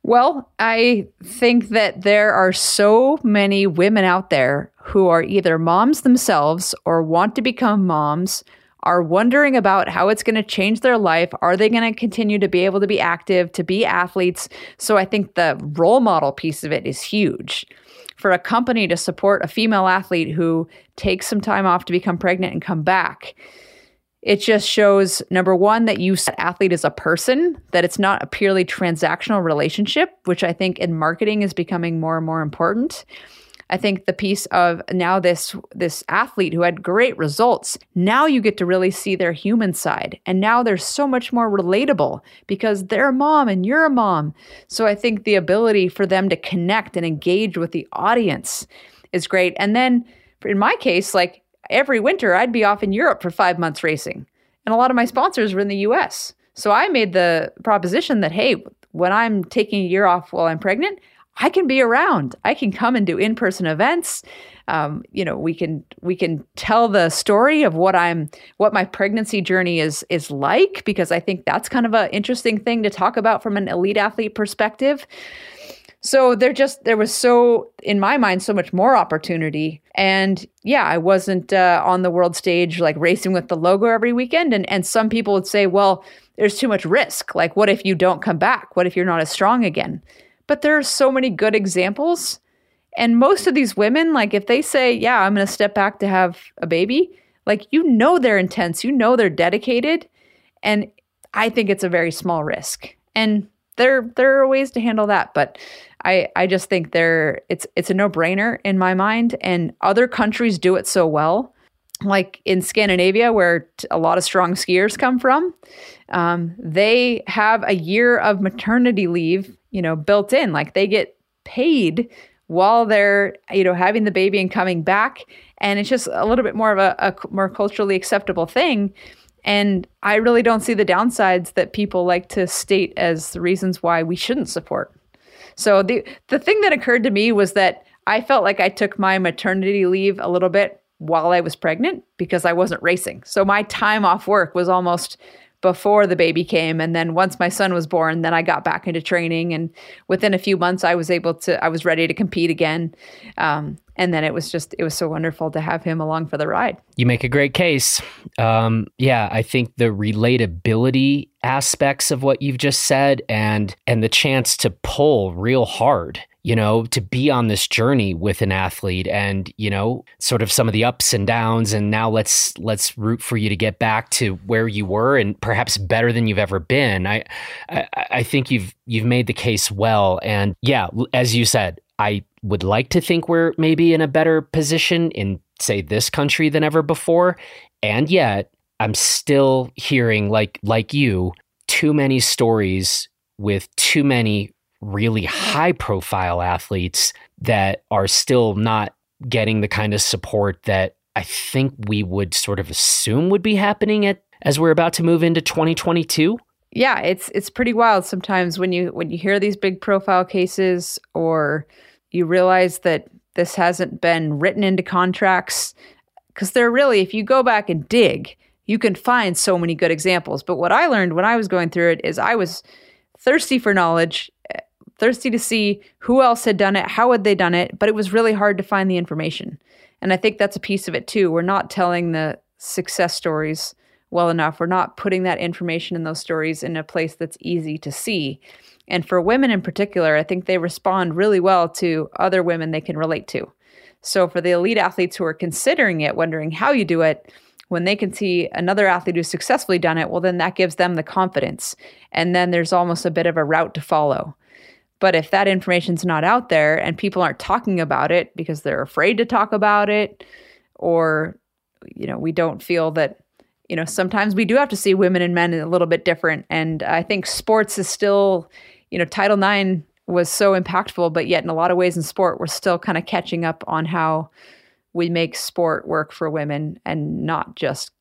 Well, I think that there are so many women out there who are either moms themselves or want to become moms, are wondering about how it's going to change their life. Are they going to continue to be able to be active, to be athletes? So I think the role model piece of it is huge for a company to support a female athlete who takes some time off to become pregnant and come back. It just shows number one, that you athlete as a person, that it's not a purely transactional relationship, which I think in marketing is becoming more and more important. I think the piece of now this this athlete who had great results, now you get to really see their human side. And now they're so much more relatable because they're a mom and you're a mom. So I think the ability for them to connect and engage with the audience is great. And then in my case, like every winter I'd be off in Europe for 5 months racing. And a lot of my sponsors were in the US. So I made the proposition that hey, when I'm taking a year off while I'm pregnant, I can be around. I can come and do in-person events. Um, you know, we can we can tell the story of what I'm what my pregnancy journey is is like because I think that's kind of an interesting thing to talk about from an elite athlete perspective. So there just there was so in my mind so much more opportunity, and yeah, I wasn't uh, on the world stage like racing with the logo every weekend. And and some people would say, well, there's too much risk. Like, what if you don't come back? What if you're not as strong again? But there are so many good examples. And most of these women, like if they say, Yeah, I'm going to step back to have a baby, like you know they're intense, you know they're dedicated. And I think it's a very small risk. And there there are ways to handle that, but I I just think there it's it's a no-brainer in my mind and other countries do it so well. Like in Scandinavia, where a lot of strong skiers come from, um, they have a year of maternity leave you know, built in. Like they get paid while they're, you know, having the baby and coming back. And it's just a little bit more of a, a more culturally acceptable thing. And I really don't see the downsides that people like to state as the reasons why we shouldn't support. So the the thing that occurred to me was that I felt like I took my maternity leave a little bit while I was pregnant because I wasn't racing. So my time off work was almost before the baby came. And then once my son was born then i got back into training. And within a few months i was able to i was ready to compete again. Um, and then it was just it was so wonderful to have him along for the ride. You make a great case. Um, yeah i think the relatability aspects of what you've just said and and the chance to pull real hard you know, to be on this journey with an athlete and, you know, sort of some of the ups and downs and now let's let's root for you to get back to where you were and perhaps better than you've ever been. I I, I think you've you've made the case well and yeah, as you said, I would like to think we're maybe in a better position in say this country than ever before. And yet, I'm still hearing like like you too many stories with too many really high profile athletes that are still not getting the kind of support that I think we would sort of assume would be happening at as we're about to move into 2022 yeah it's it's pretty wild sometimes when you when you hear these big profile cases or you realize that this hasn't been written into contracts. Because they're really if you go back and dig you can find so many good examples but what i learned when i was going through it is i was thirsty for knowledge eh, thirsty to see who else had done it how had they done it but it was really hard to find the information and i think that's a piece of it too we're not telling the success stories well enough. We're not putting that information in those stories in a place that's easy to see. And for women in particular, I think they respond really well to other women they can relate to. So for the elite athletes who are considering it, wondering how you do it, when they can see another athlete who's successfully done it, well, then that gives them the confidence. And then there's almost a bit of a route to follow. But if that information's not out there and people aren't talking about it because they're afraid to talk about it, or, you know, we don't feel that you know, sometimes we do have to see women and men a little bit different. And I think sports is still, you know, Title IX was so impactful, but yet in a lot of ways in sport, we're still kind of catching up on how we make sport work for women and not just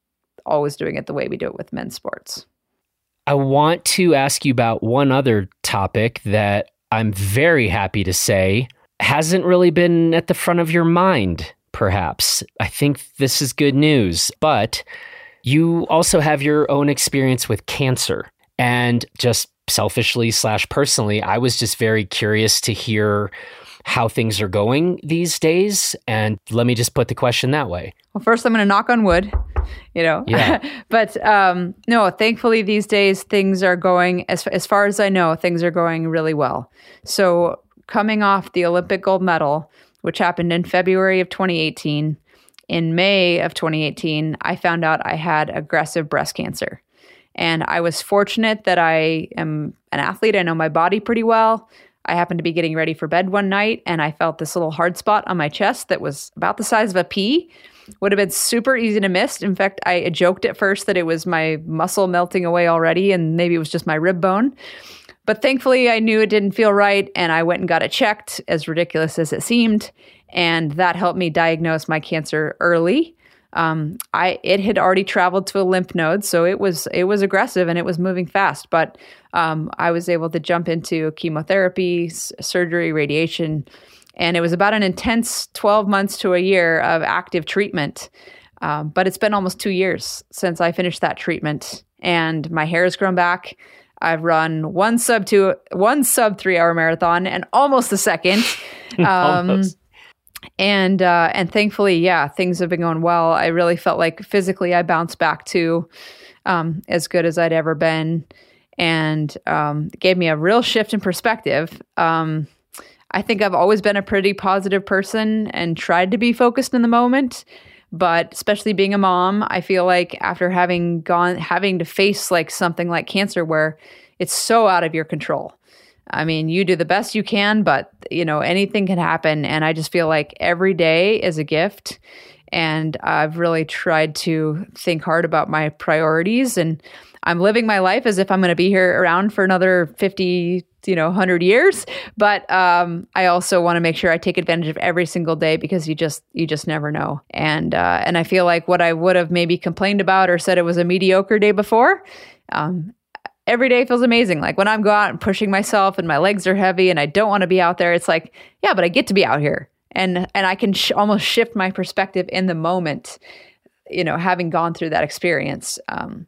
always doing it the way we do it with men's sports. I want to ask you about one other topic that I'm very happy to say hasn't really been at the front of your mind, perhaps. I think this is good news, but you also have your own experience with cancer. And just selfishly slash personally, I was just very curious to hear how things are going these days. And let me just put the question that way. Well, first, I'm going to knock on wood, you know. Yeah. (laughs) but um, no, thankfully, these days things are going, as, as far as I know, things are going really well. So, coming off the Olympic gold medal, which happened in February of 2018, in May of 2018, I found out I had aggressive breast cancer. And I was fortunate that I am an athlete. I know my body pretty well. I happened to be getting ready for bed one night and I felt this little hard spot on my chest that was about the size of a pea. Would have been super easy to miss. In fact, I joked at first that it was my muscle melting away already and maybe it was just my rib bone. But thankfully, I knew it didn't feel right and I went and got it checked, as ridiculous as it seemed and that helped me diagnose my cancer early. Um, I it had already traveled to a lymph node, so it was it was aggressive and it was moving fast. But um, I was able to jump into chemotherapy, s- surgery, radiation, and it was about an intense twelve months to a year of active treatment. Um, but it's been almost two years since I finished that treatment, and my hair has grown back. I've run one sub two, one sub three hour marathon, and almost the second. (laughs) almost. And uh, and thankfully, yeah, things have been going well. I really felt like physically I bounced back to um, as good as I'd ever been, and um, gave me a real shift in perspective. Um, I think I've always been a pretty positive person and tried to be focused in the moment. But especially being a mom, I feel like after having gone, having to face like something like cancer where it's so out of your control I mean, you do the best you can, but you know, anything can happen. And I just feel like every day is a gift. And I've really tried to think hard about my priorities. And I'm living my life as if I'm going to be here around for another 50, you know, 100 years. But um, I also want to make sure I take advantage of every single day because you just, you just never know. And, uh, and I feel like what I would have maybe complained about or said it was a mediocre day before, um, every day feels amazing. Like when I'm going out and pushing myself and my legs are heavy and I don't want to be out there, it's like, yeah, but I get to be out here. And and I can sh- almost shift my perspective in the moment, you know, having gone through that experience. Um,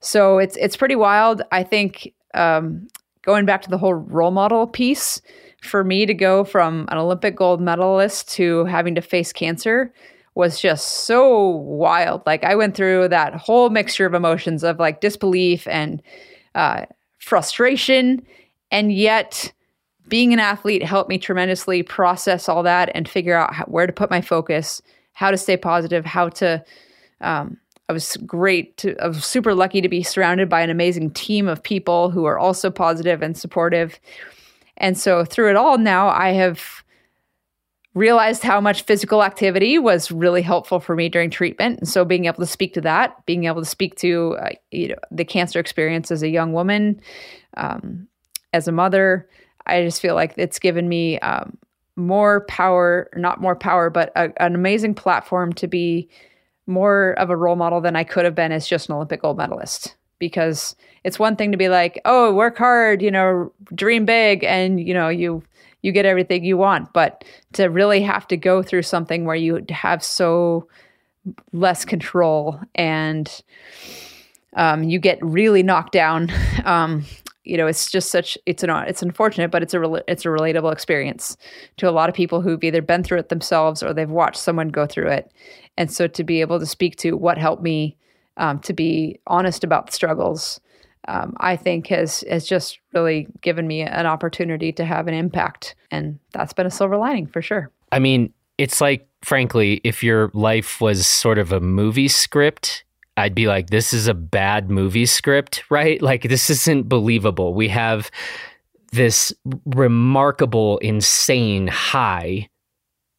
so it's it's pretty wild. I think um, going back to the whole role model piece, for me to go from an Olympic gold medalist to having to face cancer was just so wild. Like I went through that whole mixture of emotions of like disbelief and uh, frustration. And yet, being an athlete helped me tremendously process all that and figure out how, where to put my focus, how to stay positive, how to. Um, I was great. To, I was super lucky to be surrounded by an amazing team of people who are also positive and supportive. And so through it all, now I have realized how much physical activity was really helpful for me during treatment. And so being able to speak to that, being able to speak to uh, you know the cancer experience as a young woman, um, as a mother, I just feel like it's given me um, more power, not more power, but a, an amazing platform to be more of a role model than I could have been as just an Olympic gold medalist. Because it's one thing to be like, oh, work hard, you know, dream big, and you know, you you get everything you want. But to really have to go through something where you have so less control and um, you get really knocked down (laughs) um, you know it's just such it's an it's unfortunate but it's a it's a relatable experience to a lot of people who've either been through it themselves or they've watched someone go through it and so to be able to speak to what helped me um, to be honest about the struggles um, I think has has just really given me an opportunity to have an impact and that's been a silver lining for sure I mean it's like frankly if your life was sort of a movie script I'd be like, this is a bad movie script, (laughs) right? Like, this isn't believable. We have this remarkable, insane high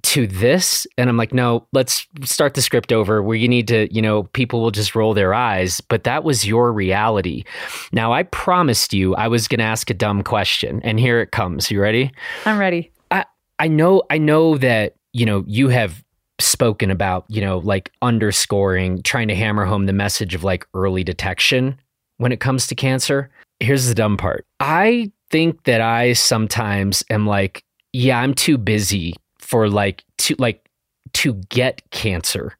to this. And I'm like, no, let's start the script over where you need to, you know, people will just roll their eyes. But that was your reality. Now, I promised you I was going to ask a dumb question. And here it comes. You ready? I'm ready. I, I know, I know that, you know, you have spoken about, you know, like underscoring, trying to hammer home the message of like early detection when it comes to cancer. Here's the dumb part. I think that I sometimes am like, yeah, I'm too busy for like to like to get cancer.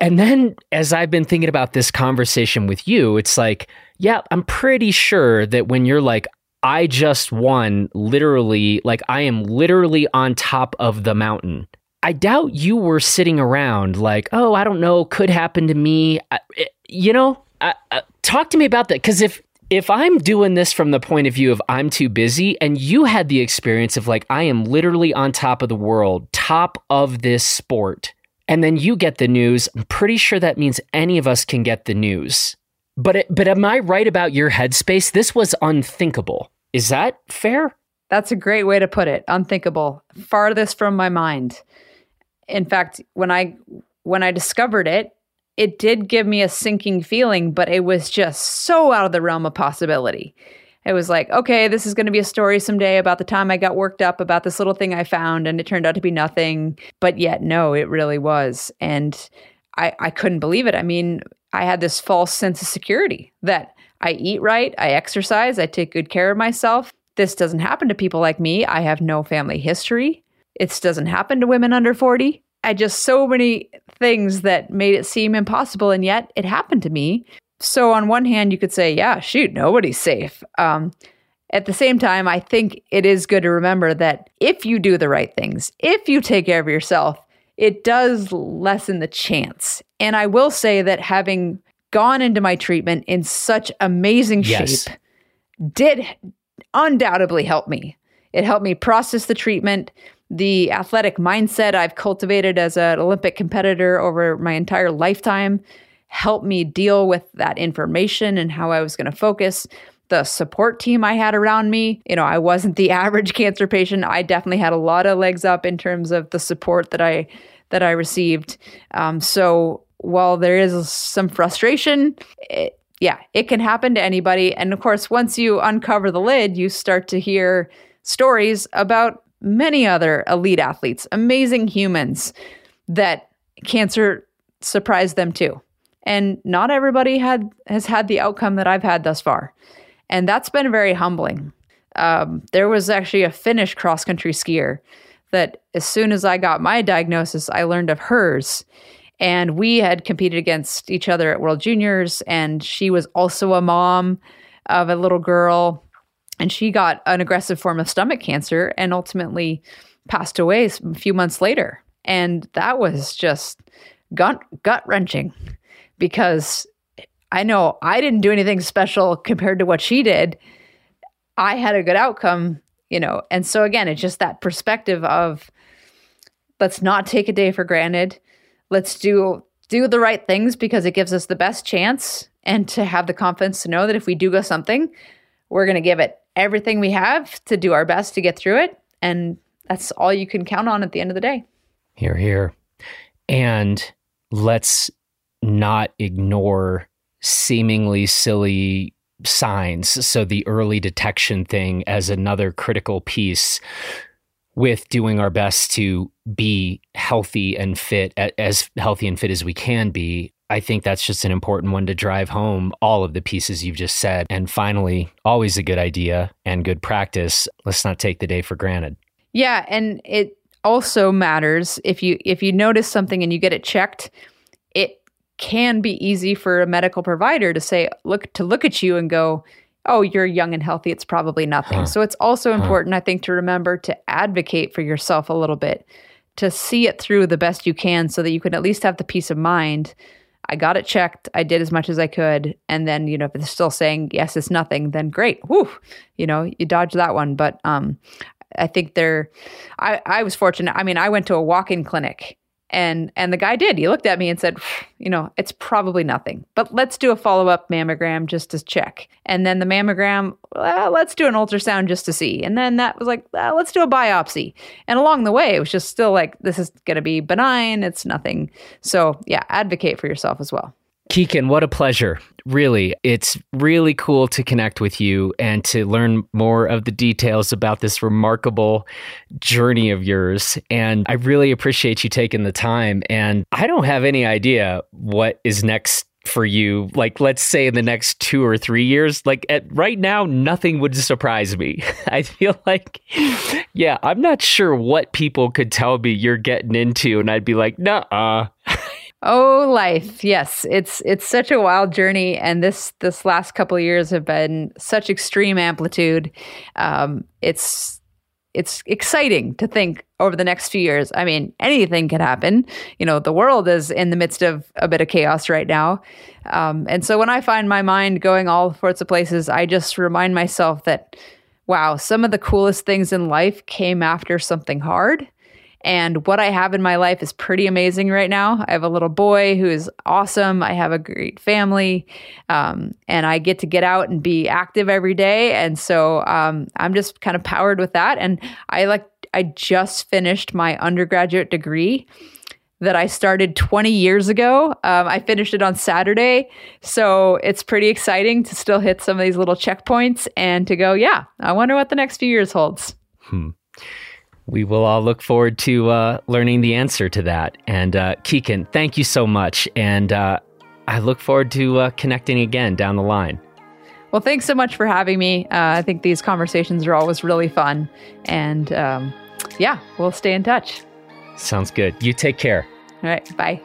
And then as I've been thinking about this conversation with you, it's like, yeah, I'm pretty sure that when you're like, I just won literally, like I am literally on top of the mountain I doubt you were sitting around like, oh, I don't know, could happen to me. I, eh, you know, talk to me about that because if if I'm doing this from the point of view of I'm too busy, and you had the experience of like I am literally on top of the world, top of this sport, and then you get the news, I'm pretty sure that means any of us can get the news. But it, but am I right about your headspace? This was unthinkable. Is that fair? That's a great way to put it. Unthinkable. Farthest from my mind in fact, when I when I discovered it, it did give me a sinking feeling, but it was just so out of the realm of possibility. It was like, okay, this is going to be a story someday about the time I got worked up about this little thing I found and it turned out to be nothing. But yet, no, it really was. And I, I couldn't believe it. I mean, I had this false sense of security that I eat right, I exercise, I take good care of myself. This doesn't happen to people like me. I have no family history. It doesn't happen to women under 40. I just so many things that made it seem impossible, and yet it happened to me. So, on one hand, you could say, yeah, shoot, nobody's safe. Um, at the same time, I think it is good to remember that if you do the right things, if you take care of yourself, it does lessen the chance. And I will say that having gone into my treatment in such amazing yes. shape did undoubtedly help me. It helped me process the treatment the athletic mindset I've cultivated as an Olympic competitor over my entire lifetime helped me deal with that information and how I was going to focus. The support team I had around me, you know, I wasn't the (laughs) average cancer patient. I definitely had a lot of legs up in terms of the support that I that I received. Um, so while there is some frustration, it, yeah, it can happen to anybody. And of course, once you uncover the lid, you start to hear stories about many other elite athletes, amazing humans that cancer surprised them too. And not everybody had has had the outcome that I've had thus far. And that's been very humbling. Um, there was actually a Finnish cross country skier that as soon as I got my diagnosis, I learned of hers. And we had competed against each other at World Juniors. And she was also a mom of a little girl and she got an aggressive form of stomach cancer and ultimately passed away a few months later. And that was just gut gut wrenching because I know I didn't do anything special compared to what she did. I had a good outcome, you know. And so again, it's just that perspective of let's not take a day for granted. Let's do do the right things because it gives us the best chance and to have the confidence to know that if we do go something, we're going to give it everything we have to do our best to get through it. And that's all you can count on at the end of the day. Here, here. And let's not ignore seemingly silly signs. So, the early detection thing as another critical piece with doing our best to be healthy and fit, as healthy and fit as we can be. I think that's just an important one to drive home all of the pieces you've just said. And finally, always a good idea and good practice. Let's not take the day for granted. Yeah, and it also matters if you if you notice something and you get it checked, it can be easy for a medical provider to say look to look at you and go, "Oh, you're young and healthy. It's probably nothing." Huh. So it's also important huh. I think to remember to advocate for yourself a little bit, to see it through the best you can so that you can at least have the peace of mind I got it checked. I did as much as I could. And then, you know, if it's still saying, yes, it's nothing, then great. You know, you dodge that one. But um, I think they're, I, I was fortunate. I mean, I went to a walk in clinic and and the guy did. He looked at me and said you know it's probably nothing but let's do a follow-up mammogram just to check. And then the mammogram well, let's do an ultrasound just to see. And then that was like well, let's do a biopsy. And along the way it was just still like this is going to be benign. It's nothing. So yeah advocate for yourself as well Kikkan, what a pleasure. Really, it's really cool to connect with you and to learn more of the details about this remarkable journey of yours. And I really appreciate you taking the time. And I don't have any idea what is next for you like let's say in the next 2 or 3 years like at right now nothing would surprise me (laughs) i feel like yeah i'm not sure what people could tell me you're getting into and i'd be like nah Oh, life. Yes. It's it's such a wild journey and this this last couple years have been such extreme amplitude. Um, it's it's exciting to think over the next few years. I mean, anything could happen. You know, the world is in the midst of a bit of chaos right now. Um, and so when I find my mind going all sorts of places, I just remind myself that, wow, some of the coolest things in life came after something hard. And what I have in my life is pretty amazing right now. I have a little boy who is awesome. I have a great family. Um, and I get to get out and be active every day. And so um, I'm just kind of powered with that. And I like, I just finished my undergraduate degree that I started 20 years ago. Um, I finished it on Saturday. So it's pretty exciting to still hit some of these little checkpoints and to go, yeah, I wonder what the next few years holds. Hmm we will all look forward to uh, learning the answer to that. And uh, Kikkan, thank you so much. And uh, I look forward to uh, connecting again down the line. Well, thanks so much for having me. Uh, I think these conversations are always really fun. And um, yeah, we'll stay in touch. Sounds good. You take care. All right. Bye.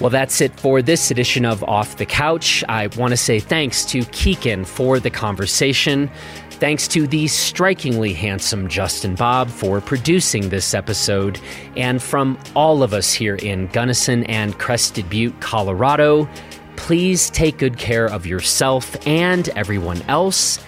Well, that's it for this edition of Off the Couch. I want to say thanks to Kikkan for the conversation. Thanks to the strikingly handsome Justin Bob for producing this episode. And from all of us here in Gunnison and Crested Butte, Colorado, please take good care of yourself and everyone else.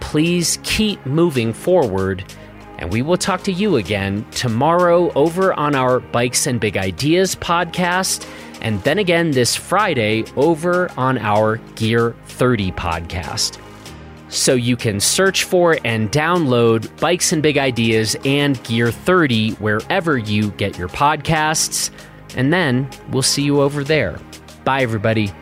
Please keep moving forward. And we will talk to you again tomorrow over on our Bikes and Big Ideas podcast. And then again this Friday over on our Gear 30 podcast so you can search for and download Bikes and Big Ideas and Gear 30 wherever you get your podcasts. And then we'll see you over there. Bye, everybody.